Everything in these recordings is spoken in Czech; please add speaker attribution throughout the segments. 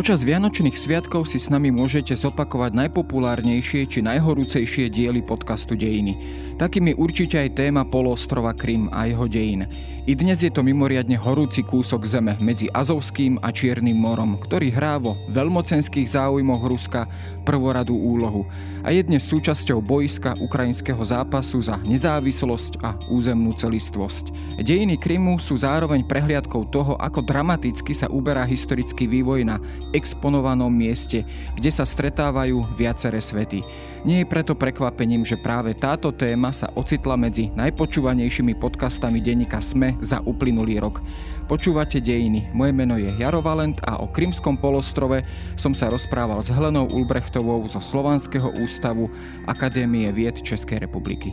Speaker 1: Počas Vianočných sviatkov si s nami môžete zopakovať najpopulárnejšie či najhorúcejšie diely podcastu Dejiny. Takým je určite aj téma poloostrova Krym a jeho dejin. I dnes je to mimoriadne horúci kúsok zeme medzi Azovským a Čiernym morom, ktorý hrá vo veľmocenských záujmoch Ruska prvoradú úlohu a je dnes súčasťou boiska ukrajinského zápasu za nezávislosť a územnú celistvosť. Dejiny Krymu sú zároveň prehliadkou toho, ako dramaticky sa uberá historický vývoj na exponovanom mieste, kde sa stretávajú viaceré svety. Nie je preto prekvapením, že práve táto téma sa ocitla medzi najpočúvanejšími podcastami denníka SME za uplynulý rok. Počúvate dejiny. Moje meno je Jaro Valent a o Krymskom polostrove som sa rozprával s Helenou Ulbrechtovou zo Slovanského ústavu Akadémie vied Českej republiky.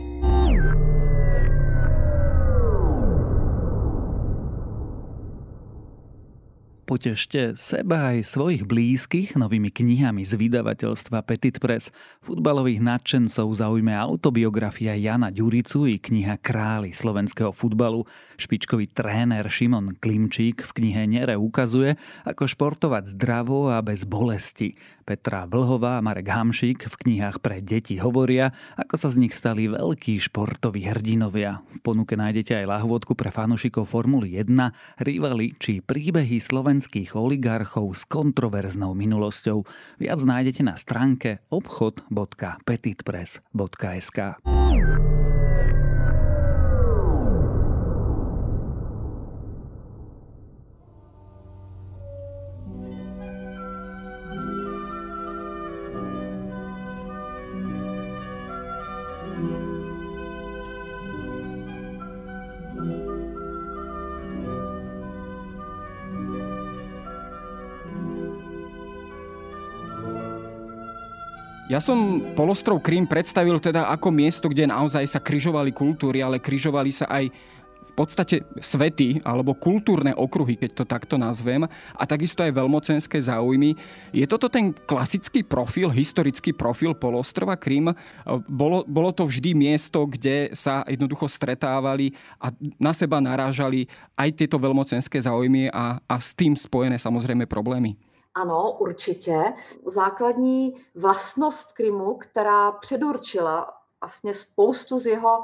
Speaker 2: Potešte seba aj svojich blízkych novými knihami z vydavateľstva Petit Press. Futbalových nadšencov zaujme autobiografia Jana Ďuricu i kniha Králi slovenského futbalu. Špičkový tréner Šimon Klimčík v knihe Nere ukazuje, ako športovať zdravo a bez bolesti. Petra Vlhová a Marek Hamšík v knihách pre deti hovoria, ako sa z nich stali veľkí športoví hrdinovia. V ponuke nájdete aj lahvodku pre fanúšikov Formuly 1, rivali či príbehy slovenských oligarchov s kontroverznou minulosťou. Viac nájdete na stránke obchod.petitpress.sk.
Speaker 1: Ja som polostrov Krím predstavil teda ako miesto, kde naozaj sa kryžovali kultúry, ale kryžovali sa aj v podstate svety alebo kultúrne okruhy, keď to takto nazvem, a takisto aj veľmocenské záujmy. Je toto ten klasický profil, historický profil polostrova Krym? Bolo, bolo to vždy miesto, kde sa jednoducho stretávali a na seba narážali aj tieto veľmocenské záujmy a, a s tým spojené samozrejme problémy?
Speaker 3: Ano, určitě. Základní vlastnost Krymu, která předurčila vlastně spoustu z jeho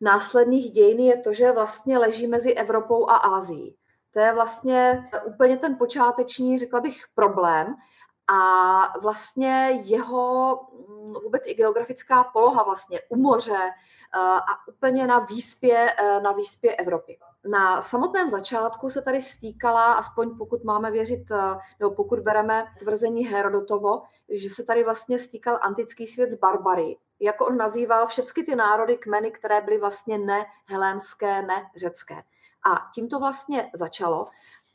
Speaker 3: následných dějin, je to, že vlastně leží mezi Evropou a Ázií. To je vlastně úplně ten počáteční, řekla bych, problém. A vlastně jeho mm, vůbec i geografická poloha vlastně u moře eh, a úplně na výspě, eh, na výspě Evropy na samotném začátku se tady stýkala, aspoň pokud máme věřit, eh, nebo pokud bereme tvrzení Herodotovo, že se tady vlastně stýkal antický svět z barbary. Jako on nazýval všechny ty národy, kmeny, které byly vlastně ne helénské, ne řecké. A tím to vlastně začalo.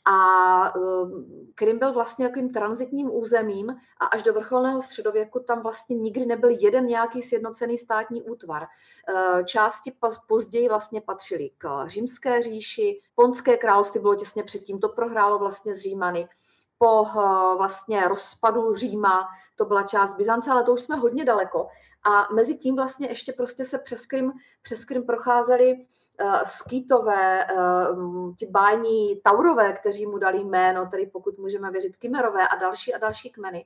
Speaker 3: A ehm, Krym byl vlastně jakým transitním územím a až do vrcholného středověku tam vlastně nikdy nebyl jeden nějaký sjednocený státní útvar. Ehm, části později vlastně patřily k římské říši, Ponské království bylo těsně předtím, to prohrálo vlastně z Římany po eh, vlastně rozpadu Říma, to byla část Byzance, ale to už jsme hodně daleko. A mezi tím vlastně ještě prostě se přes Krym, přes Krym procházeli uh, skýtové, uh, ti bájní Taurové, kteří mu dali jméno, tedy pokud můžeme věřit Kymerové a další a další kmeny.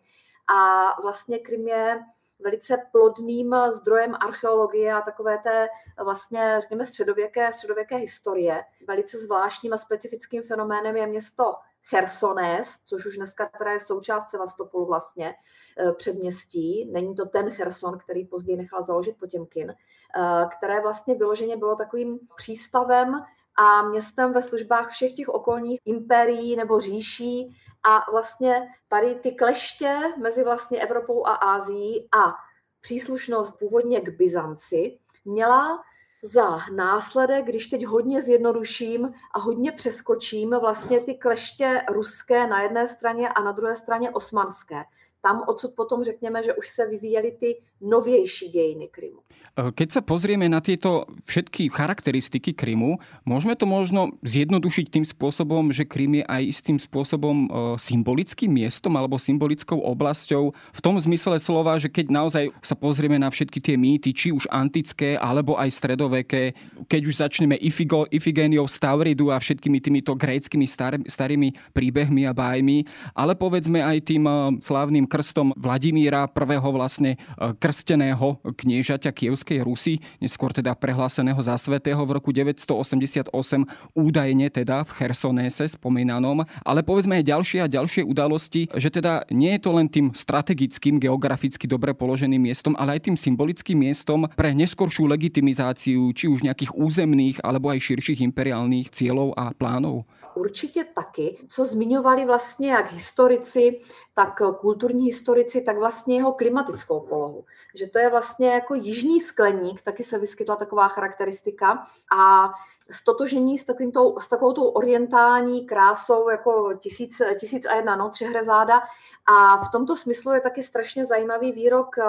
Speaker 3: A vlastně Krym je velice plodným zdrojem archeologie a takové té vlastně, řekněme, středověké, středověké historie. Velice zvláštním a specifickým fenoménem je město Chersones, což už dneska teda je součást Sevastopolu vlastně eh, předměstí. Není to ten Cherson, který později nechal založit Potěmkin, eh, které vlastně vyloženě bylo takovým přístavem a městem ve službách všech těch okolních impérií nebo říší a vlastně tady ty kleště mezi vlastně Evropou a Ázií a příslušnost původně k Byzanci měla za následek, když teď hodně zjednoduším a hodně přeskočím vlastně ty kleště ruské na jedné straně a na druhé straně osmanské. tam odsud potom řekněme, že už se vyvíjely ty novější dějiny Krymu.
Speaker 1: Eh, keď sa pozrieme na tieto všetky charakteristiky Krymu, môžeme to možno zjednodušiť tým spôsobom, že Krym je aj istým spôsobom eh, symbolickým miestom alebo symbolickou oblasťou v tom zmysle slova, že keď naozaj sa pozrieme na všetky tie mýty, či už antické alebo aj stredoveké, keď už začneme Ifigo, Ifigéniou Stavridu a všetkými týmito gréckými star, starými príbehmi a bájmi, ale povedzme aj tým eh, slávnym krstom Vladimíra, prvého vlastne krsteného kniežaťa Kievského Kieľskej Rusy, neskôr teda prehláseného za svetého v roku 988, údajne teda v Chersonese spomínanom, ale povedzme aj ďalšie a ďalšie udalosti, že teda nie je to len tým strategickým, geograficky dobre položeným miestom, ale aj tým symbolickým miestom pre neskoršiu legitimizáciu či už nejakých územných alebo aj širších imperiálnych cieľov a plánov.
Speaker 3: Určitě taky, co zmiňovali vlastně jak historici, tak kulturní historici, tak vlastně jeho klimatickou polohu. Že to je vlastně jako jižní skleník, taky se vyskytla taková charakteristika. A stotožení s, takovým s takovou tou orientální krásou jako tisíc, tisíc a jedna noc Šehrezáda. A v tomto smyslu je taky strašně zajímavý výrok eh,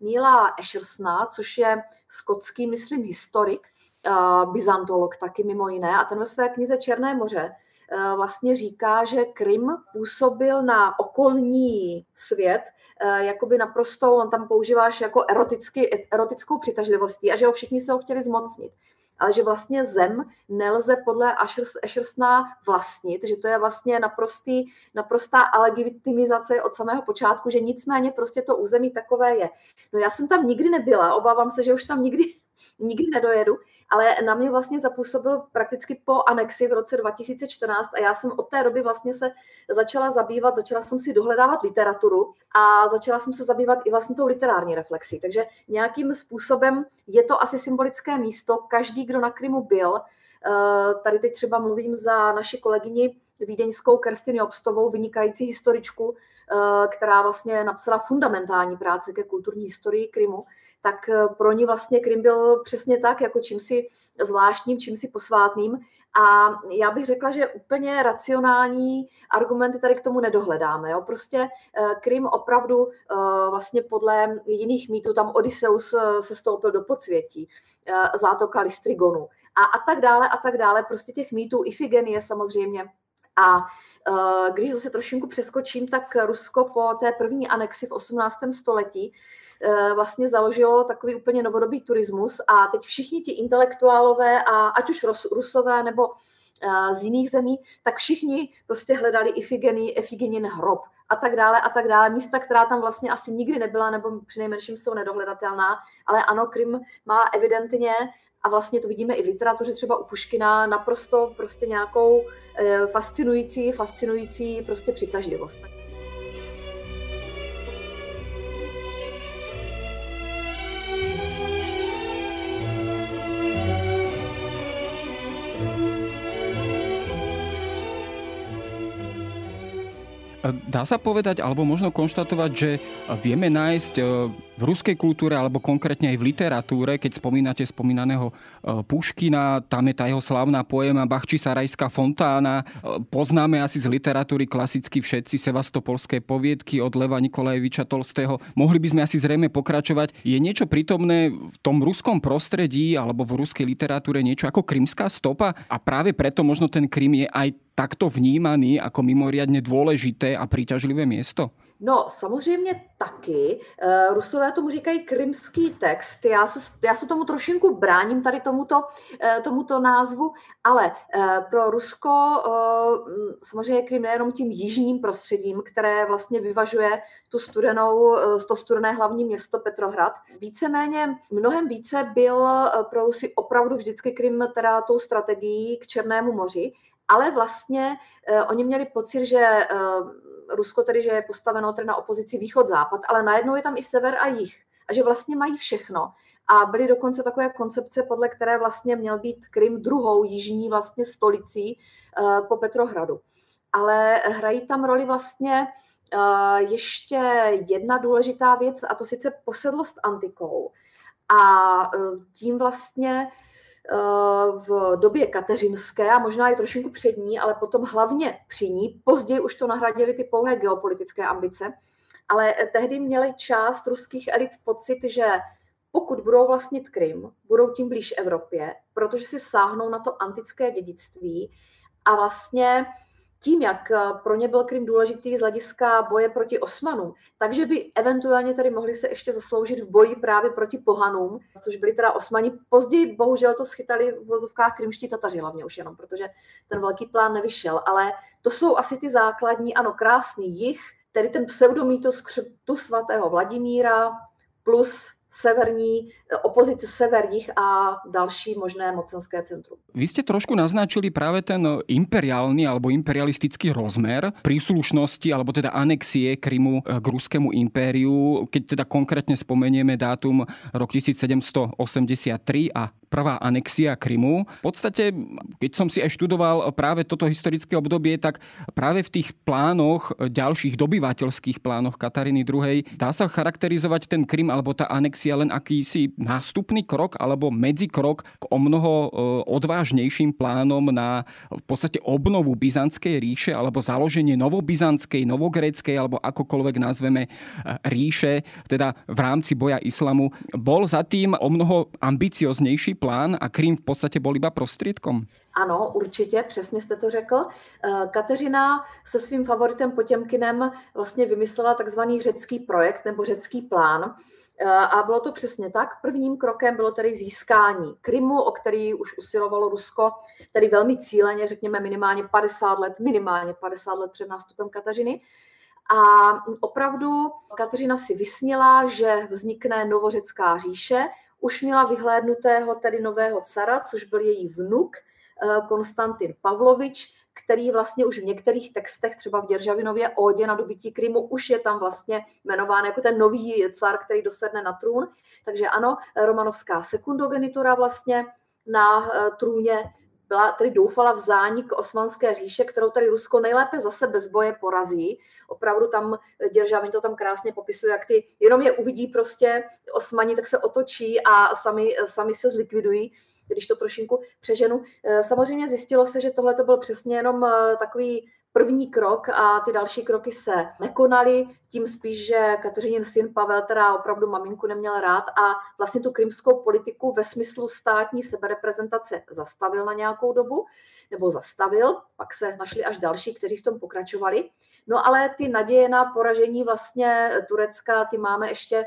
Speaker 3: Níla Eshersna, což je skotský, myslím, historik, uh, byzantolog taky mimo jiné, a ten ve své knize Černé moře Eh, vlastně říká, že Krym působil na okolní svět eh, jakoby naprosto, on tam používáš jako eroticky, erotickou přitažlivostí a že ho všichni se ho chtěli zmocnit ale že vlastně zem nelze podle Ashersna vlastnit, že to je vlastně naprostý, naprostá alegitimizace od samého počátku, že nicméně prostě to území takové je. No já jsem tam nikdy nebyla, obávám se, že už tam nikdy nikdy nedojedu, ale na mě vlastně zapůsobil prakticky po anexi v roce 2014 a já jsem od té doby vlastně se začala zabývat, začala jsem si dohledávat literaturu a začala jsem se zabývat i vlastně tou literární reflexí. Takže nějakým způsobem je to asi symbolické místo. Každý, kdo na Krymu byl, eh, tady teď třeba mluvím za naši kolegyni vídeňskou Kerstin Jobstovou, vynikající historičku, eh, která vlastně napsala fundamentální práce ke kulturní historii Krymu, tak eh, pro ní vlastně Krym byl přesně tak, jako čím si zvláštním, čím si posvátným. A já bych řekla, že úplně racionální argumenty tady k tomu nedohledáme. Jo? Prostě eh, Krym opravdu vlastně podle jiných mýtů, tam Odysseus se stoupil do podsvětí, zátoka Listrigonu a, a tak dále a tak dále. Prostě těch mýtů, Ifigenie samozřejmě, a uh, když zase trošinku přeskočím, tak Rusko po té první anexi v 18. století uh, vlastně založilo takový úplně novodobý turismus a teď všichni ti intelektuálové, a ať už Rusové nebo uh, z jiných zemí, tak všichni prostě hledali Ifigenin hrob a tak dále a tak dále. Místa, která tam vlastně asi nikdy nebyla, nebo přinejmenším jsou nedohledatelná, ale ano, Krym má evidentně a vlastně to vidíme i v literatuře, třeba u Puškina, naprosto prostě nějakou eh, fascinující, fascinující prostě přitažlivost.
Speaker 1: Dá sa povedať, alebo možno konštatovať, že vieme nájsť e, v ruskej kultúre, alebo konkrétne aj v literatúre, keď spomínate spomínaného e, Puškina, tam je tá jeho slavná poema Bachčisarajská fontána. E, poznáme asi z literatúry klasicky všetci sevastopolské poviedky od Leva Nikolajeviča Tolstého. Mohli by sme asi zrejme pokračovať. Je niečo prítomné v tom ruskom prostredí alebo v ruskej literatúre niečo ako krymská stopa a práve preto možno ten Krym je aj takto vnímaný ako mimoriadne dôležité a príťažlivé miesto?
Speaker 3: No, samozřejmě taky. Eh, Rusové tomu říkají krymský text. Já se, já se tomu trošinku bráním, tady tomuto, eh, tomuto názvu, ale eh, pro Rusko samozřejmě Krym nejenom tím jižním prostředím, které vlastně vyvažuje tu studenou, to studené hlavní město Petrohrad. Víceméně, mnohem více byl pro Rusy opravdu vždycky Krym teda tou strategií k Černému moři, ale vlastně uh, oni měli pocit, že uh, Rusko tedy, že je postaveno tedy na opozici východ-západ, ale najednou je tam i sever a jih a že vlastně mají všechno. A byly dokonce takové koncepce, podle které vlastně měl být Krym druhou jižní vlastně stolicí uh, po Petrohradu. Ale hrají tam roli vlastně uh, ještě jedna důležitá věc, a to sice posedlost antikou. A uh, tím vlastně v době kateřinské a možná i trošinku před ní, ale potom hlavně při ní, později už to nahradili ty pouhé geopolitické ambice, ale tehdy měli část ruských elit pocit, že pokud budou vlastnit Krym, budou tím blíž Evropě, protože si sáhnou na to antické dědictví a vlastně tím, jak eh, pro ně byl Krym důležitý z hlediska boje proti Osmanům, takže by eventuálně tady mohli se ještě zasloužit v boji právě proti Pohanům, což byli teda Osmani. Později bohužel to schytali v vozovkách krymští Tataři hlavně už jenom, protože ten velký plán nevyšel, ale to jsou asi ty základní, ano, krásný jich, tedy ten pseudomýtus křtu svatého Vladimíra plus severní, opozice severních a další možné mocenské centrum.
Speaker 1: Vy ste trošku naznačili práve ten imperiálny alebo imperialistický rozmer príslušnosti alebo teda anexie Krymu k ruskému impériu, keď teda konkrétne spomenieme dátum rok 1783 a prvá anexia Krymu. V podstate, keď som si aj študoval práve toto historické obdobie, tak práve v tých plánoch, ďalších dobyvateľských plánoch Kataríny II. dá sa charakterizovať ten Krym alebo tá anexia len akýsi nástupný krok alebo medzikrok k o mnoho e, odvážnejším plánom na v podstate obnovu Byzantskej ríše alebo založenie novobizantskej, novogréckej alebo akokoľvek nazveme ríše, teda v rámci boja islamu, bol za tým o mnoho ambicioznejší plán a Krym v podstatě bol iba prostriedkom?
Speaker 3: Ano, určitě, přesně jste to řekl. Eh, Kateřina se svým favoritem Potěmkinem vlastně vymyslela takzvaný řecký projekt nebo řecký plán. Eh, a bylo to přesně tak. Prvním krokem bylo tedy získání Krymu, o který už usilovalo Rusko, tedy velmi cíleně, řekněme minimálně 50 let, minimálně 50 let před nástupem Kateřiny. A opravdu Kateřina si vysnila, že vznikne novořecká říše, už měla vyhlédnutého tedy nového cara, což byl její vnuk eh, Konstantin Pavlovič, který vlastně už v některých textech, třeba v Děržavinově Ódě na dobytí Krymu, už je tam vlastně jmenován jako ten nový car, který dosedne na trůn. Takže ano, romanovská sekundogenitura vlastně na eh, trůně byla, tedy doufala v zánik osmanské říše, kterou tady Rusko nejlépe zase bez boje porazí. Opravdu tam Děržavin to tam krásně popisuje, jak ty, jenom je uvidí prostě osmani, tak se otočí a sami, sami se zlikvidují, když to trošinku přeženu. Eh, samozřejmě zjistilo se, že tohle to byl přesně jenom eh, takový první krok a ty další kroky se nekonaly, tím spíš, že Kateřinin syn Pavel teda opravdu maminku neměl rád a vlastně tu krymskou politiku ve smyslu státní sebereprezentace zastavil na nějakou dobu, nebo zastavil, pak se našli až další, kteří v tom pokračovali. No ale ty naděje na poražení vlastně Turecka, ty máme ještě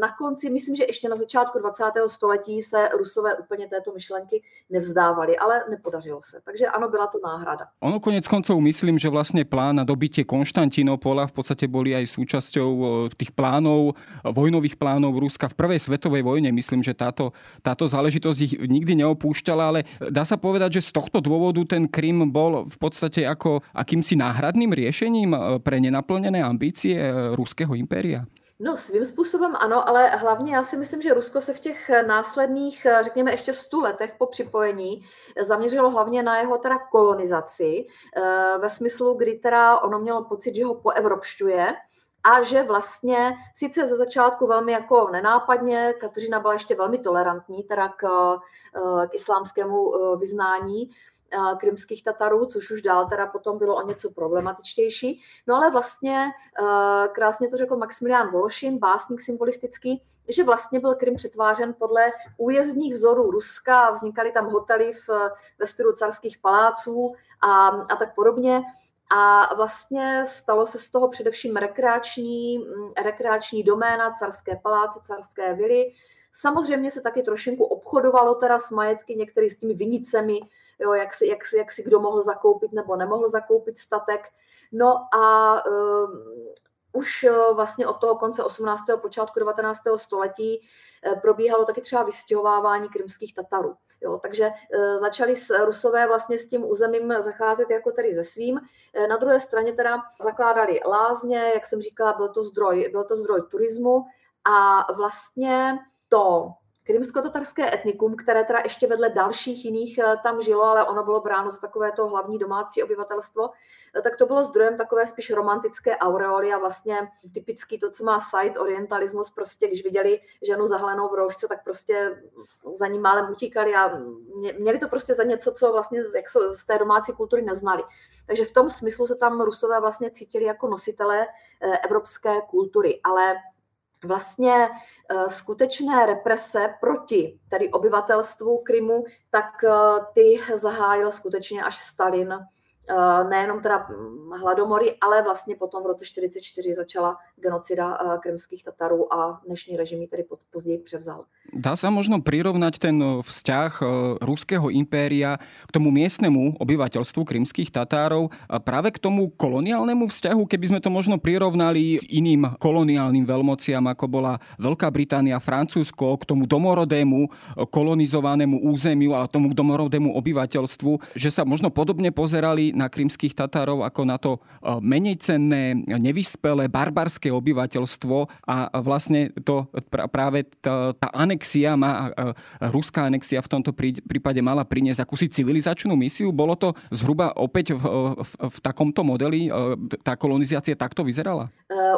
Speaker 3: na konci, myslím, že ještě na začátku 20. století se Rusové úplně této myšlenky nevzdávali, ale nepodařilo se. Takže ano, byla to náhrada.
Speaker 1: Ono konec koncov myslím, že vlastně plán na dobitie Konštantinopola v podstatě boli aj súčasťou eh, tých plánov, vojnových plánov Ruska v prvej svetovej vojne. Myslím, že táto, táto záležitosť ich nikdy neopúšťala, ale dá sa povedať, že z tohto dôvodu ten Krym bol v podstate ako akýmsi náhradným riešením eh, pre nenaplnené ambície ruského impéria.
Speaker 3: No svým způsobem ano, ale hlavně já si myslím, že Rusko se v těch následných, řekněme ještě stu letech po připojení zaměřilo hlavně na jeho teda kolonizaci, eh, ve smyslu, kdy teda ono mělo pocit, že ho poevropšťuje, a že vlastně sice ze začátku velmi jako nenápadně, Kateřina byla ještě velmi tolerantní teda k, eh, k islámskému eh, vyznání, krymských Tatarů, což už dál teda potom bylo o něco problematičtější. No ale vlastně krásně to řekl Maximilián Vološin, básník symbolistický, že vlastně byl Krym přetvářen podle újezdních vzorů Ruska vznikaly tam hotely v, ve stylu carských paláců a, a tak podobně. A vlastně stalo se z toho především rekreační, rekreační doména, carské paláce, carské vily. Samozřejmě se taky trošinku obchodovalo teda s majetky, některý s těmi vinicemi, jo, jak, si, jak, si, jak si kdo mohl zakoupit nebo nemohl zakoupit statek. No a um, už eh, vlastně od toho konce 18. počátku 19. století eh, probíhalo taky třeba vystěhovávání krymských Tatarů. Jo, takže e, začali s Rusové vlastně s tím územím zacházet jako tedy ze svým. E, na druhé straně teda zakládali lázně, jak jsem říkala, byl to zdroj, byl to zdroj turismu a vlastně to krymsko-tatarské etnikum, které teda ještě vedle dalších jiných eh, tam žilo, ale ono bylo bráno za takové to hlavní domácí obyvatelstvo, eh, tak to bylo zdrojem takové spíš romantické aureoly a vlastně typický to, co má site orientalismus, prostě když viděli ženu zahlenou v roušce, tak prostě za ní málem utíkali a měli to prostě za něco, co vlastně jak z té domácí kultury neznali. Takže v tom smyslu se tam Rusové vlastně cítili jako nositelé eh, evropské kultury, ale vlastně eh, skutečné represe proti tedy obyvatelstvu Krymu, tak eh, ty zahájil skutečně až Stalin nejenom teda hm, hladomory, ale vlastně potom v roce 1944 začala genocida eh, krymských Tatarů a dnešní režim ji tedy později převzal.
Speaker 1: Dá sa možno prirovnať ten eh, vzťah ruského impéria k tomu miestnemu obyvateľstvu krymských Tatárov práve k tomu koloniálnemu vzťahu, keby sme to možno prirovnali iným koloniálnym veľmociam, ako bola Veľká Británia, Francúzsko, k tomu domorodému kolonizovanému územiu a tomu domorodému obyvateľstvu, že sa možno podobne pozerali na krymských Tatárov ako na to e, menej cenné, nevyspelé, barbarské obyvateľstvo a vlastne to práve tá, tá anexia, má, e, ruská anexia v tomto prípade mala priniesť akúsi civilizačnú misiu. Bolo to zhruba opäť v, v, v takomto modeli? E, tá kolonizácia takto vyzerala?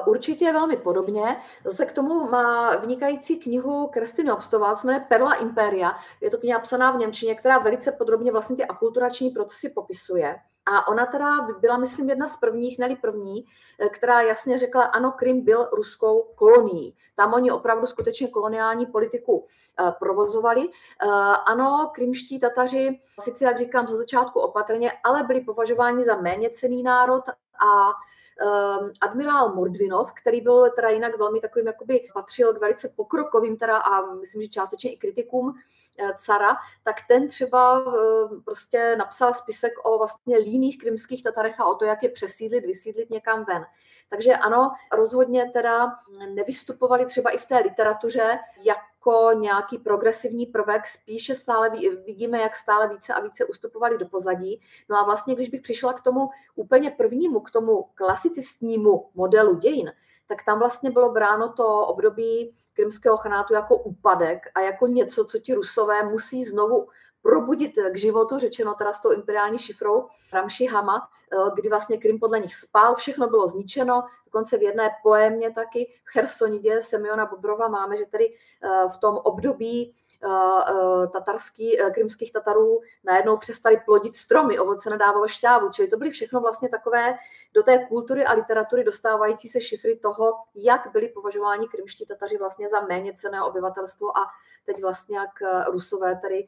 Speaker 3: Určitě velmi podobně. Zase k tomu má vynikající knihu Kristiny Obstová, se jmenuje Perla Imperia. Je to kniha psaná v Němčině, která velice podrobně vlastně ty akulturační procesy popisuje. A ona teda byla, myslím, jedna z prvních, neli první, eh, která jasně řekla, ano, Krym byl ruskou kolonií. Tam oni opravdu skutečně koloniální politiku eh, provozovali. Eh, ano, krymští Tataři, sice jak říkám za začátku opatrně, ale byli považováni za méně cený národ a um, admirál Mordvinov, který byl teda jinak velmi takovým, jakoby patřil k velice pokrokovým teda a myslím, že částečně i kritikům uh, cara, tak ten třeba uh, prostě napsal spisek o vlastně líných krymských Tatarech a o to, jak je přesídlit, vysídlit někam ven. Takže ano, rozhodně teda nevystupovali třeba i v té literatuře jako nějaký progresivní prvek, spíše stále vidíme, jak stále více a více ustupovali do pozadí. No a vlastně, když bych přišla k tomu úplně prvnímu, k tomu klasicistnímu modelu dějin, tak tam vlastně bylo bráno to období krymského chanátu jako úpadek a jako něco, co ti rusové musí znovu probudit k životu, řečeno teda s tou imperiální šifrou Ramši Hama, kdy vlastně Krym podle nich spal, všechno bylo zničeno, dokonce v jedné poémě taky v Chersonidě Semiona Bobrova máme, že tedy eh, v tom období eh, tatarský, krymských Tatarů najednou přestali plodit stromy, ovoce nedávalo šťávu, čili to byly všechno vlastně takové do té kultury a literatury dostávající se šifry toho, jak byli považováni krymští Tataři vlastně za méně cené obyvatelstvo a teď vlastně jak Rusové tady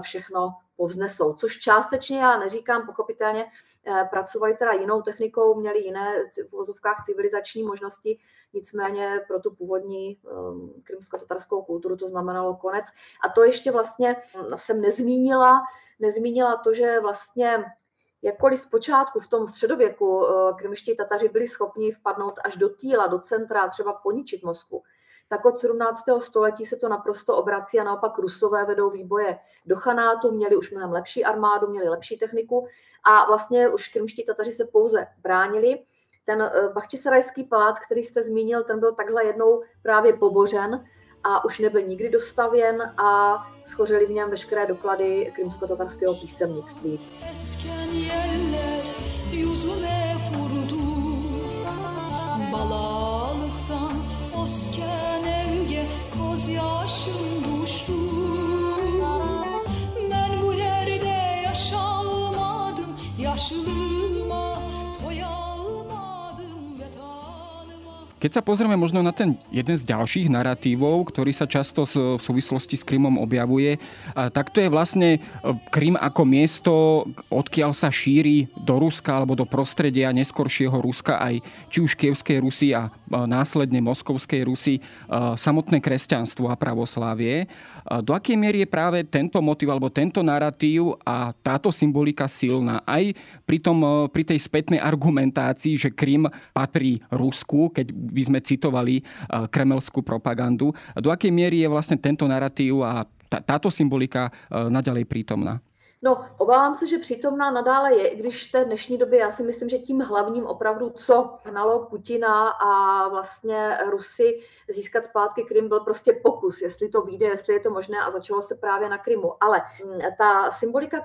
Speaker 3: všechno povznesou. Což částečně, já neříkám pochopitelně, eh, pracovali teda jinou technikou, měli jiné v vozovkách civilizační možnosti, nicméně pro tu původní ehm, krymsko-tatarskou kulturu to znamenalo konec. A to ještě vlastně hm, jsem nezmínila, nezmínila to, že vlastně jakkoliv zpočátku v tom středověku eh, krymští Tataři byli schopni vpadnout až do týla, do centra, třeba poničit Moskvu, tak od 17. století se to naprosto obrací a naopak Rusové vedou výboje do chanátu, měli už mnohem lepší armádu, měli lepší techniku a vlastně už krymští Tataři se pouze bránili. Ten eh, Bachčisarajský palác, který jste zmínil, ten byl takhle jednou právě pobořen a už nebyl nikdy dostavěn a schořeli v něm veškeré doklady krymsko-tatarského písemnictví. Gözyaşım düştü. Ben bu yerde yaşalmadım. Yaşlılığıma
Speaker 1: Keď sa pozrieme možno na ten jeden z ďalších narratívov, ktorý sa často v súvislosti s Krymom objavuje, tak to je vlastne e, Krym ako miesto, odkiaľ sa šíri do Ruska alebo do prostredia neskoršieho Ruska aj či už Kievskej Rusy a následne Moskovskej Rusy e, samotné kresťanstvo a pravoslávie. Do akej miery je práve tento motiv alebo tento narratív a táto symbolika silná aj pri, tom, e, pri tej spätnej argumentácii, že Krym patrí Rusku, keď by sme citovali eh, kremelskú propagandu. Do akej miery je vlastne tento narratív a táto symbolika eh, naďalej prítomná?
Speaker 3: No, obávám se, že přítomná nadále je, i když v té dnešní době já si myslím, že tím hlavním opravdu, co hnalo Putina a vlastně Rusy získat zpátky Krym, byl prostě pokus, jestli to vyjde, jestli je to možné a začalo se právě na Krymu. Ale mm, ta symbolika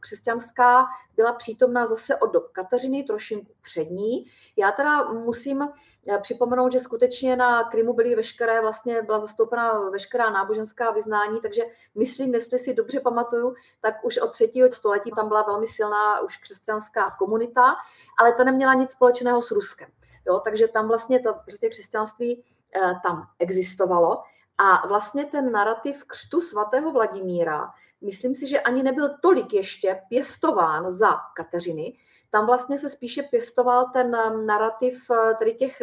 Speaker 3: křesťanská byla přítomná zase od dob Kateřiny, trošinku před ní. Já teda musím eh, připomenout, že skutečně na Krymu byly veškeré, vlastně byla zastoupena veškerá náboženská vyznání, takže myslím, jestli si dobře pamatuju, tak od třetího století tam byla velmi silná už křesťanská komunita, ale to neměla nic společného s Ruskem. Jo, takže tam vlastně to prostě křesťanství eh, tam existovalo. A vlastně ten narrativ křtu svatého Vladimíra, myslím si, že ani nebyl tolik ještě pěstován za Kateřiny. Tam vlastně se spíše pěstoval ten eh, narrativ eh, tedy těch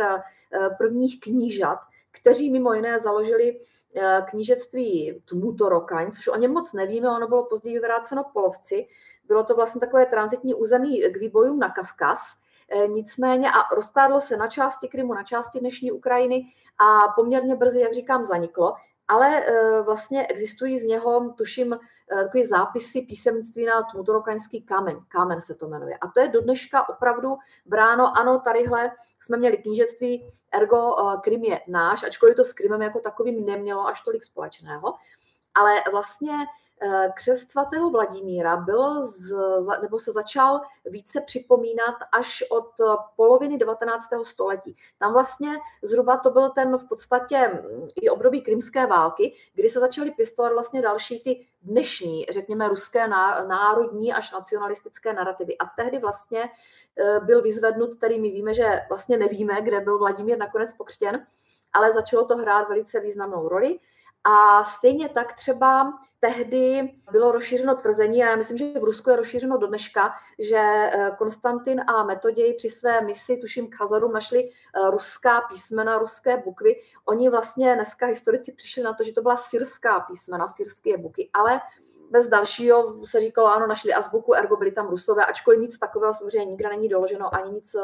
Speaker 3: prvních knížat, kteří mimo jiné založili eh, knížectví Tmutorokaň, což o něm moc nevíme, ono bylo později vyvráceno polovci. Bylo to vlastně takové transitní území k výbojům na Kavkaz, eh, nicméně a rozkládlo se na části Krymu, na části dnešní Ukrajiny a poměrně brzy, jak říkám, zaniklo ale eh, vlastně existují z něho, tuším, eh, takový zápisy písemnictví na Tmutorokaňský kámen. Kámen se to jmenuje. A to je do dneška opravdu bráno, ano, tadyhle jsme měli knížectví, ergo eh, Krym je náš, ačkoliv to s Krymem jako takovým nemělo až tolik společného. Ale vlastně křest svatého Vladimíra byl z, nebo se začal více připomínat až od poloviny 19. století. Tam vlastně zhruba to byl ten v podstatě mm, i období krymské války, kdy se začaly pěstovat vlastně další ty dnešní, řekněme, ruské národní až nacionalistické narrativy. A tehdy vlastně eh, byl vyzvednut, který my víme, že vlastně nevíme, kde byl Vladimír nakonec pokřtěn, ale začalo to hrát velice významnou roli. A stejně tak třeba tehdy bylo rozšířeno tvrzení, a já myslím, že v Rusku je rozšířeno do dneška, že eh, Konstantin a Metoděj při své misi, tuším k Hazarům, našli eh, ruská písmena, ruské bukvy. Oni vlastně dneska historici přišli na to, že to byla syrská písmena, syrské buky, ale bez dalšího se říkalo, ano, našli azbuku, ergo byli tam rusové, ačkoliv nic takového samozřejmě nikde není doloženo, ani nic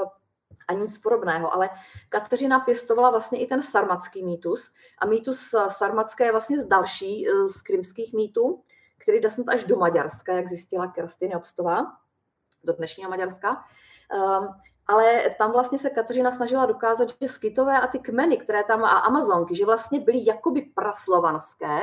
Speaker 3: a nic podobného. Ale Kateřina pěstovala vlastně i ten sarmatský mýtus. A mýtus sarmatské je vlastně z další eh, z krymských mýtů, který jde snad až do Maďarska, jak zjistila Kerstin Jobstová, do dnešního Maďarska. Um, ale tam vlastně se Kateřina snažila dokázat, že skytové a ty kmeny, které tam a Amazonky, že vlastně byly jakoby praslovanské,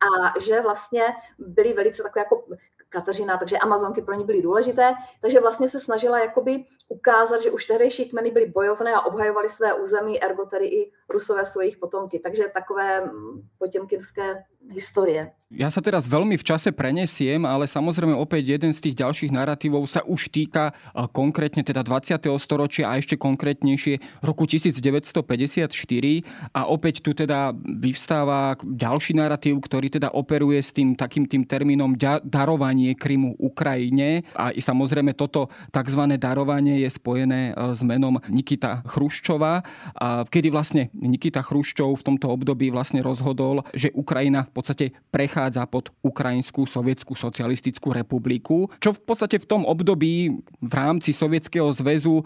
Speaker 3: a že vlastně byly velice takové jako Kateřina, takže Amazonky pro ní byly důležité, takže vlastně se snažila jakoby ukázat, že už tehdejší kmeny byly bojovné a obhajovali své území, ergo tedy i Rusové svojich potomky. Takže takové mm, potěmkinské historie.
Speaker 1: Ja sa teraz veľmi v čase prenesiem, ale samozrejme opäť jeden z tých ďalších narratívov sa už týka konkrétne teda 20. storočia a ešte konkrétnejšie roku 1954 a opäť tu teda vyvstáva ďalší narratív, ktorý teda operuje s tým takým tým termínom darovanie Krymu Ukrajine a i samozrejme toto tzv. darovanie je spojené s menom Nikita Chruščova, kedy vlastne Nikita Chruščov v tomto období vlastne rozhodol, že Ukrajina v podstate prechádza pod Ukrajinskú sovietskú socialistickú republiku, čo v podstate v tom období v rámci Sovietskeho zväzu e,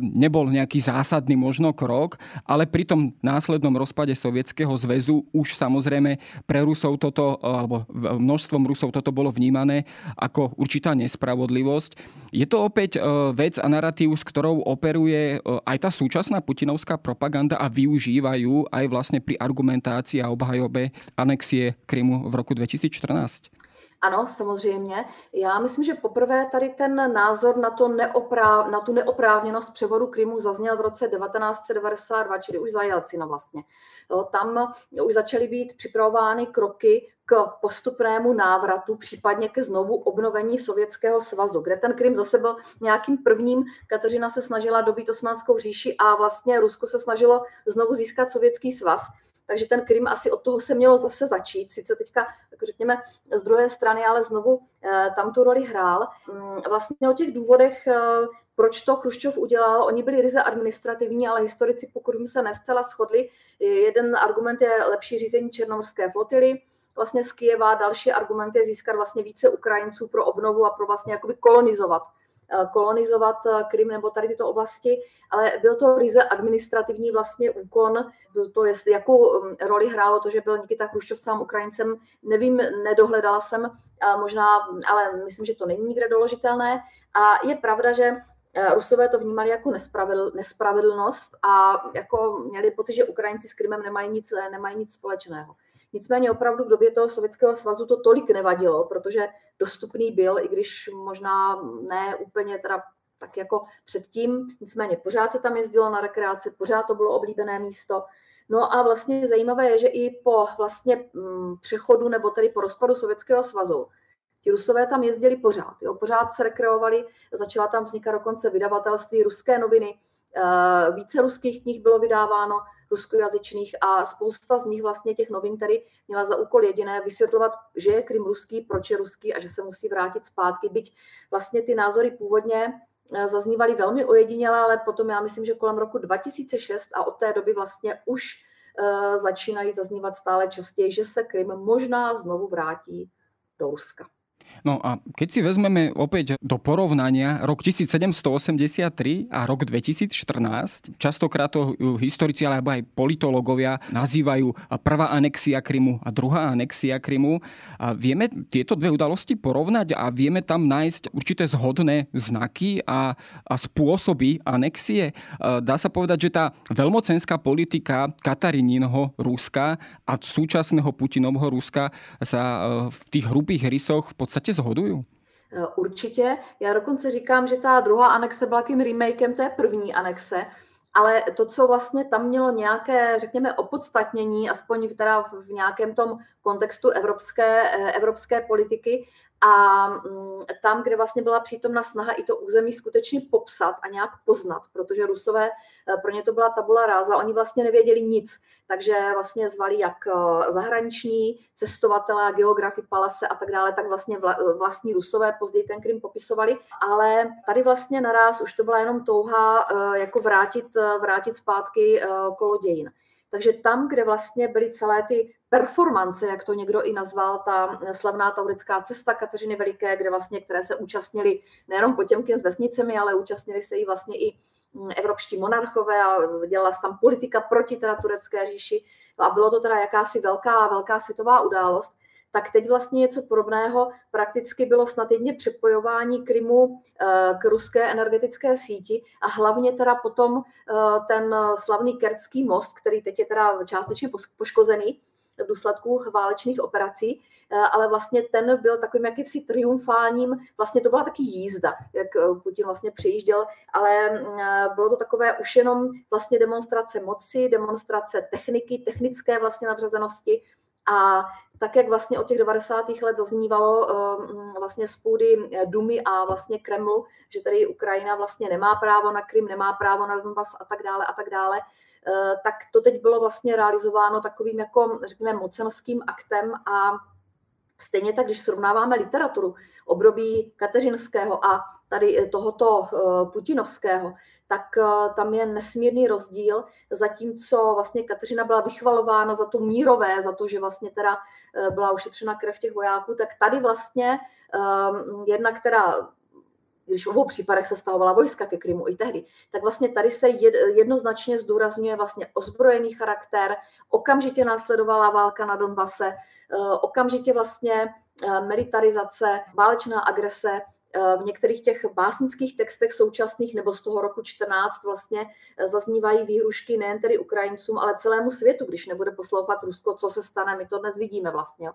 Speaker 1: nebol nejaký zásadný možno krok, ale pri tom následnom rozpade Sovietskeho zväzu už samozrejme pre Rusov toto, e, alebo množstvom Rusov toto bolo vnímané ako určitá nespravodlivosť. Je to opäť e, vec a narratív, s ktorou operuje aj tá súčasná putinovská propaganda a využívajú aj vlastne pri argumentácii a obhajobe anexie Krymu v roku 2014?
Speaker 3: Ano, samozřejmě. Já myslím, že poprvé tady ten názor na, to neopráv, na tu neoprávněnost převodu Krymu zazněl v roce 1992, čili už za Jelcina vlastně. Jo, tam už začaly být připravovány kroky k postupnému návratu, případně ke znovu obnovení Sovětského svazu, kde ten Krym zase byl nějakým prvním. Kateřina se snažila dobít osmanskou říši a vlastně Rusko se snažilo znovu získat Sovětský svaz. Takže ten Krym asi od toho se mělo zase začít. Sice teďka, jako řekněme, z druhé strany, ale znovu eh, tam tu roli hrál. Mm, vlastně o těch důvodech, eh, proč to Chruščov udělal, oni byli ryze administrativní, ale historici, pokud se nescela shodli, jeden argument je lepší řízení černomorské flotily, vlastně z Kijeva, další argument je získat vlastně více Ukrajinců pro obnovu a pro vlastně jakoby kolonizovat kolonizovat Krym nebo tady tyto oblasti, ale byl to ryze administrativní vlastně úkon. To, jestli, jakou um, roli hrálo to, že byl Nikita Chruščov sám Ukrajincem, nevím, nedohledala jsem, možná, ale myslím, že to není nikde doložitelné. A je pravda, že Eh, Rusové to vnímali jako nespravedl, nespravedlnost a jako měli pocit, že Ukrajinci s Krymem nemají nic, eh, nemají nic společného. Nicméně opravdu v době toho Sovětského svazu to tolik nevadilo, protože dostupný byl, i když možná ne úplně teda tak jako předtím, nicméně pořád se tam jezdilo na rekreaci, pořád to bylo oblíbené místo. No a vlastně zajímavé je, že i po vlastně mm, přechodu nebo tedy po rozpadu Sovětského svazu Ti Rusové tam jezdili pořád, jo, pořád se rekreovali, začala tam vznikat dokonce vydavatelství ruské noviny, eh, více ruských knih bylo vydáváno, ruskojazyčných a spousta z nich vlastně těch novin tady měla za úkol jediné vysvětlovat, že je Krym ruský, proč je ruský a že se musí vrátit zpátky, byť vlastně ty názory původně eh, zaznívaly velmi ojediněle, ale potom já myslím, že kolem roku 2006 a od té doby vlastně už eh, začínají zaznívat stále častěji, že se Krym možná znovu vrátí do Ruska.
Speaker 1: No a keď si vezmeme opäť do porovnania rok 1783 a rok 2014, častokrát to historici alebo aj politológovia nazývajú prvá anexia Krymu a druhá anexia Krymu. A vieme tieto dve udalosti porovnať a vieme tam nájsť určité zhodné znaky a, a spôsoby anexie. Dá sa povedať, že tá veľmocenská politika Katarinínho Ruska a súčasného Putinovho Ruska sa e, v tých hrubých rysoch v podstate zhodují?
Speaker 3: Eh, určitě. Já dokonce říkám, že ta druhá anexe byla tím remakem té první anexe, ale to, co vlastně tam mělo nějaké, řekněme, opodstatnění, aspoň teda v nějakém tom kontextu evropské, eh, evropské politiky, a mm, tam, kde vlastně byla přítomna snaha i to území skutečně popsat a nějak poznat, protože Rusové, eh, pro ně to byla tabula ráza, oni vlastně nevěděli nic, takže vlastně zvali jak eh, zahraniční cestovatele, geografy, palase a tak dále, tak vlastně vlastní Rusové později ten Krym popisovali, ale tady vlastně naraz už to byla jenom touha jako vrátit, vrátit zpátky kolo dějin. Takže tam, kde vlastně byly celé ty performance, jak to někdo i nazval, ta slavná taurická cesta Kateřiny Veliké, kde vlastně, které se účastnili nejenom Potěmkin s vesnicemi, ale účastnili se i vlastně i mm, evropští monarchové a dělala se tam politika proti teda turecké říši. A bylo to teda jakási velká, velká světová událost tak teď vlastně něco podobného prakticky bylo snad jedně přepojování Krymu eh, k ruské energetické síti a hlavně teda potom eh, ten slavný Kertský most, který teď je teda částečně poškozený, v důsledku válečných operací, eh, ale vlastně ten byl takovým jakýmsi triumfálním, vlastně to byla taky jízda, jak Putin vlastně přijížděl, ale bylo to takové už jenom vlastně demonstrace moci, demonstrace techniky, technické vlastně nadřazenosti, a tak, jak vlastně od těch 90. let zaznívalo ehm, vlastně z půdy eh, Dumy a vlastně Kremlu, že tady Ukrajina vlastně nemá právo na Krym, nemá právo na Donbass a tak dále a tak dále, eh, tak to teď bylo vlastně realizováno takovým jako, řekněme, mocenským aktem a Stejně tak, když srovnáváme literaturu období Kateřinského a tady eh, tohoto putinovského, tak tam je nesmírný rozdíl, zatímco vlastně Kateřina byla vychvalována za to mírové, za to, že vlastně teda byla ušetřena krev těch vojáků, tak tady vlastně um, jedna, která když v obou případech se stahovala vojska ke Krymu i tehdy, tak vlastně tady se jednoznačně zdůrazňuje vlastně ozbrojený charakter, okamžitě následovala válka na Donbase, e, okamžitě vlastně e, militarizace, válečná agrese Eh, v některých těch básnických textech současných nebo z toho roku 14 vlastně eh, zaznívají výhrušky nejen tedy Ukrajincům, ale celému světu, když nebude poslouchat Rusko, co se stane, my to dnes vidíme vlastně.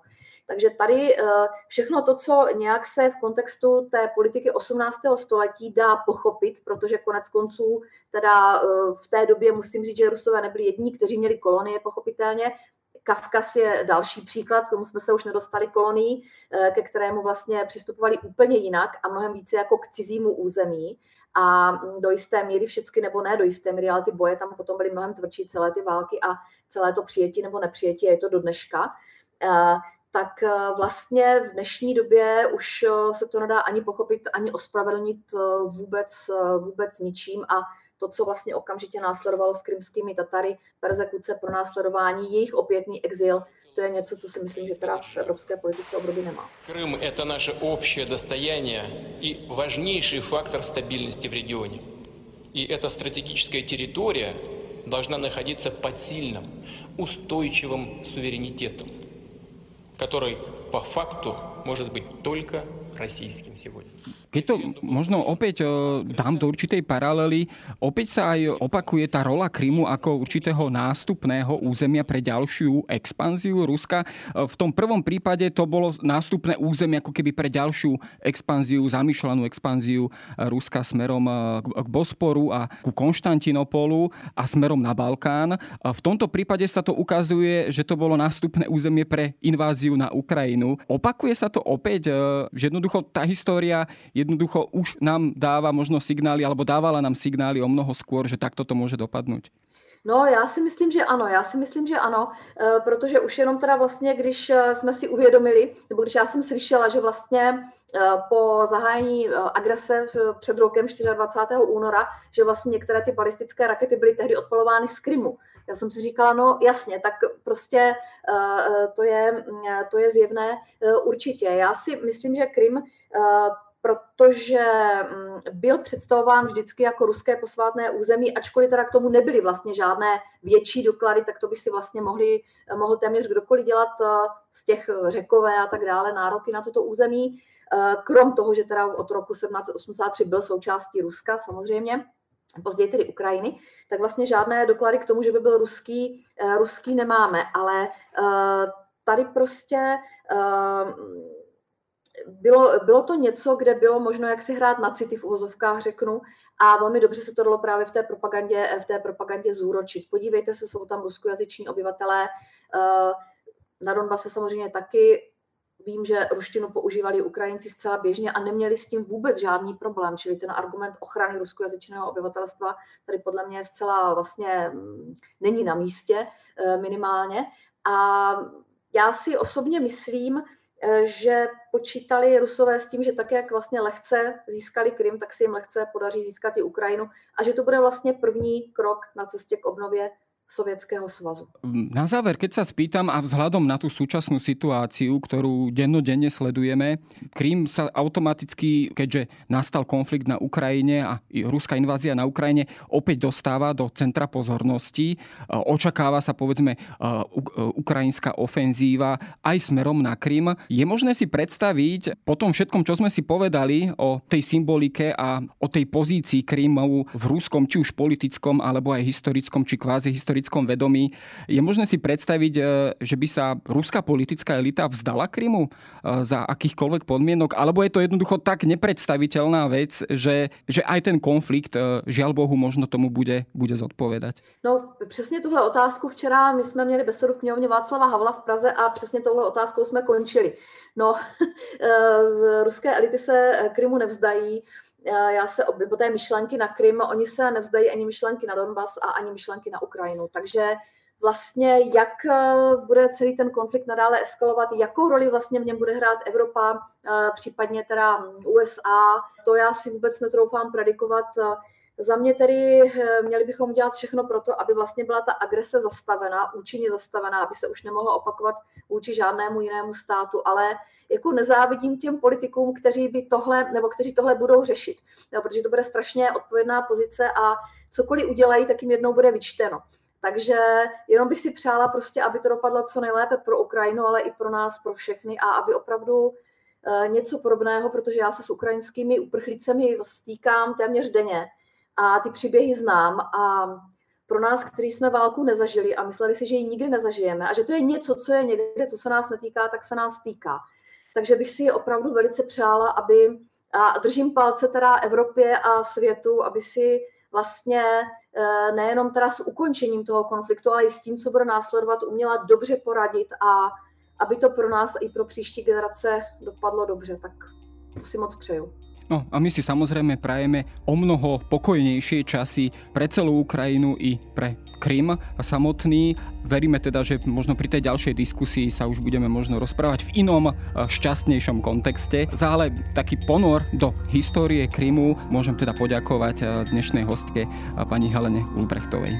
Speaker 3: Takže tady eh, všechno to, co nějak se v kontextu té politiky 18. století dá pochopit, protože konec konců teda v té době musím říct, že Rusové nebyli jediní, kteří měli kolonie pochopitelně, Kavkaz je další příklad, k tomu jsme se už nedostali kolonii, eh, ke kterému vlastně přistupovali úplně jinak a mnohem více jako k cizímu území. A do jisté míry všechny, nebo ne do jisté míry, ale ty boje tam potom byly mnohem tvrdší, celé ty války a celé to přijetí nebo nepřijetí, je to do dneška. Eh, tak eh, vlastně v dnešní době už se to nedá ani pochopit, ani ospravedlnit vůbec, vůbec ničím a to, co vlastně okamžitě následovalo s krymskými Tatary, persekuce, pro následování, jejich opětný exil, to je něco, co si myslím, že teda v evropské politice období nemá.
Speaker 4: Krym to naše общее достояние и важнейший фактор стабильности в регионе. И эта стратегическая территория должна находиться под сильным, устойчивым суверенитетом, который по факту может быть только российским сегодня.
Speaker 1: Keď to možno opäť dám do určitej paralely, opäť sa aj opakuje tá rola Krymu ako určitého nástupného územia pre ďalšiu expanziu Ruska. V tom prvom prípade to bolo nástupné územie ako keby pre ďalšiu expanziu, zamýšľanú expanziu Ruska smerom k Bosporu a ku Konštantinopolu a smerom na Balkán. V tomto prípade sa to ukazuje, že to bolo nástupné územie pre inváziu na Ukrajinu. Opakuje sa to opäť, že jednoducho tá história jednoducho už nám dáva možno signály, alebo dávala nám signály o mnoho skôr, že takto to může dopadnout?
Speaker 3: No, já si myslím, že ano, já si myslím, že ano, eh, protože už jenom teda vlastně, když eh, jsme si uvědomili, nebo když já jsem slyšela, že vlastně eh, po zahájení agrese před rokem 24. února, že vlastně některé ty balistické rakety byly tehdy odpolovány z Krymu. Já jsem si říkala, no jasně, tak prostě to je, to je zjevné určitě. Já si myslím, že Krym protože mm, byl představován vždycky jako ruské posvátné území, ačkoliv teda k tomu nebyly vlastně žádné větší doklady, tak to by si vlastně mohli, mohl téměř kdokoliv dělat eh, z těch řekové a tak dále nároky na toto území. Eh, krom toho, že teda od roku 1783 byl součástí Ruska samozřejmě, později tedy Ukrajiny, tak vlastně žádné doklady k tomu, že by byl ruský, eh, ruský nemáme, ale tady prostě bylo, bylo to něco, kde bylo možno jak si hrát na city v uvozovkách, řeknu, a velmi dobře se to dalo právě v té propagandě, v té propagandě zúročit. Podívejte se, jsou tam ruskojazyční obyvatelé, eh, na Donbase samozřejmě taky, vím, že ruštinu používali Ukrajinci zcela běžně a neměli s tím vůbec žádný problém, čili ten argument ochrany ruskojazyčného obyvatelstva tady podle mě zcela vlastně mm, není na místě eh, minimálně. A já si osobně myslím, že počítali Rusové s tím, že tak, jak vlastně lehce získali Krym, tak si jim lehce podaří získat i Ukrajinu a že to bude vlastně první krok na cestě k obnově Sovětského svazu.
Speaker 1: Na záver, keď sa spýtam a vzhľadom na tú súčasnú situáciu, ktorú dennodenne sledujeme, Krím sa automaticky, keďže nastal konflikt na Ukrajine a ruská invázia na Ukrajine, opäť dostáva do centra pozornosti. Očakáva sa, povedzme, ukrajinská ofenzíva aj smerom na Krím. Je možné si predstaviť, po tom všetkom, čo sme si povedali o tej symbolike a o tej pozícii Krímu v ruskom, či už politickom, alebo aj historickom, či kvázi historickom historickom vedomí. Je možné si predstaviť, e, že by sa ruská politická elita vzdala Krymu e, za akýchkoľvek podmienok, alebo je to jednoducho tak nepredstaviteľná vec, že, že aj ten konflikt, e, žiaľ Bohu, možno tomu bude, bude zodpovedať?
Speaker 3: No, přesně tuhle otázku včera, my jsme měli besedu v knihovně Václava Havla v Praze a přesně touhle otázkou jsme končili. No, ruské elity se Krymu nevzdají, já se po té myšlenky na Krym, oni se nevzdají ani myšlenky na Donbas a ani myšlenky na Ukrajinu. Takže vlastně jak eh, bude celý ten konflikt nadále eskalovat, jakou roli vlastně v něm bude hrát Evropa, eh, případně teda USA, to já si vůbec netroufám predikovat. Za mě tedy eh, měli bychom udělat všechno pro to, aby vlastně byla ta agrese zastavena, účinně zastavená, aby se už nemohla opakovat vůči žádnému jinému státu, ale jako nezávidím těm politikům, kteří by tohle, nebo kteří tohle budou řešit, protože to bude strašně odpovědná pozice a cokoliv udělají, tak jim jednou bude vyčteno. Takže jenom bych si přála prostě, aby to dopadlo co nejlépe pro Ukrajinu, ale i pro nás, pro všechny a aby opravdu eh, něco podobného, protože já se s ukrajinskými uprchlícemi stýkám téměř denně, a ty příběhy znám a pro nás, kteří jsme válku nezažili a mysleli si, že ji nikdy nezažijeme a že to je něco, co je někde, co se nás netýká, tak se nás týká. Takže bych si opravdu velice přála, aby, a držím palce teda Evropě a světu, aby si vlastně e, nejenom teda s ukončením toho konfliktu, ale i s tím, co bude následovat, uměla dobře poradit a aby to pro nás i pro příští generace dopadlo dobře. Tak to si moc přeju.
Speaker 1: No a my si samozrejme prajeme o mnoho pokojnejšie časy pre celú Ukrajinu i pre Krym samotný. Veríme teda, že možno pri tej ďalšej diskusii sa už budeme možno rozprávať v inom šťastnejšom kontexte. Za ale taký ponor do histórie Krymu môžem teda poďakovať dnešnej hostke pani Helene Ulbrechtovej.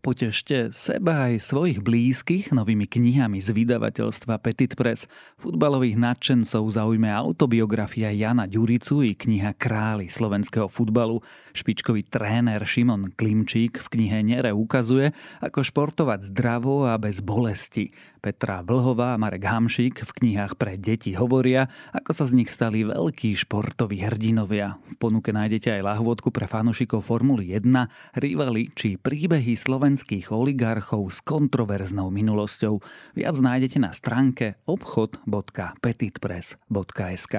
Speaker 2: Potešte seba aj svojich blízkych novými knihami z vydavateľstva Petit Press. Futbalových nadšencov zaujme autobiografia Jana Ďuricu i kniha Králi slovenského futbalu. Špičkový tréner Šimon Klimčík v knihe Nere ukazuje, ako športovať zdravo a bez bolesti. Petra Vlhová a Marek Hamšík v knihách pre deti hovoria, ako sa z nich stali veľkí športoví hrdinovia. V ponuke nájdete aj lahvodku pre fanúšikov Formuly 1, rivali či príbehy slovenských oligarchov s kontroverznou minulosťou. Viac nájdete na stránke obchod.petitpress.sk.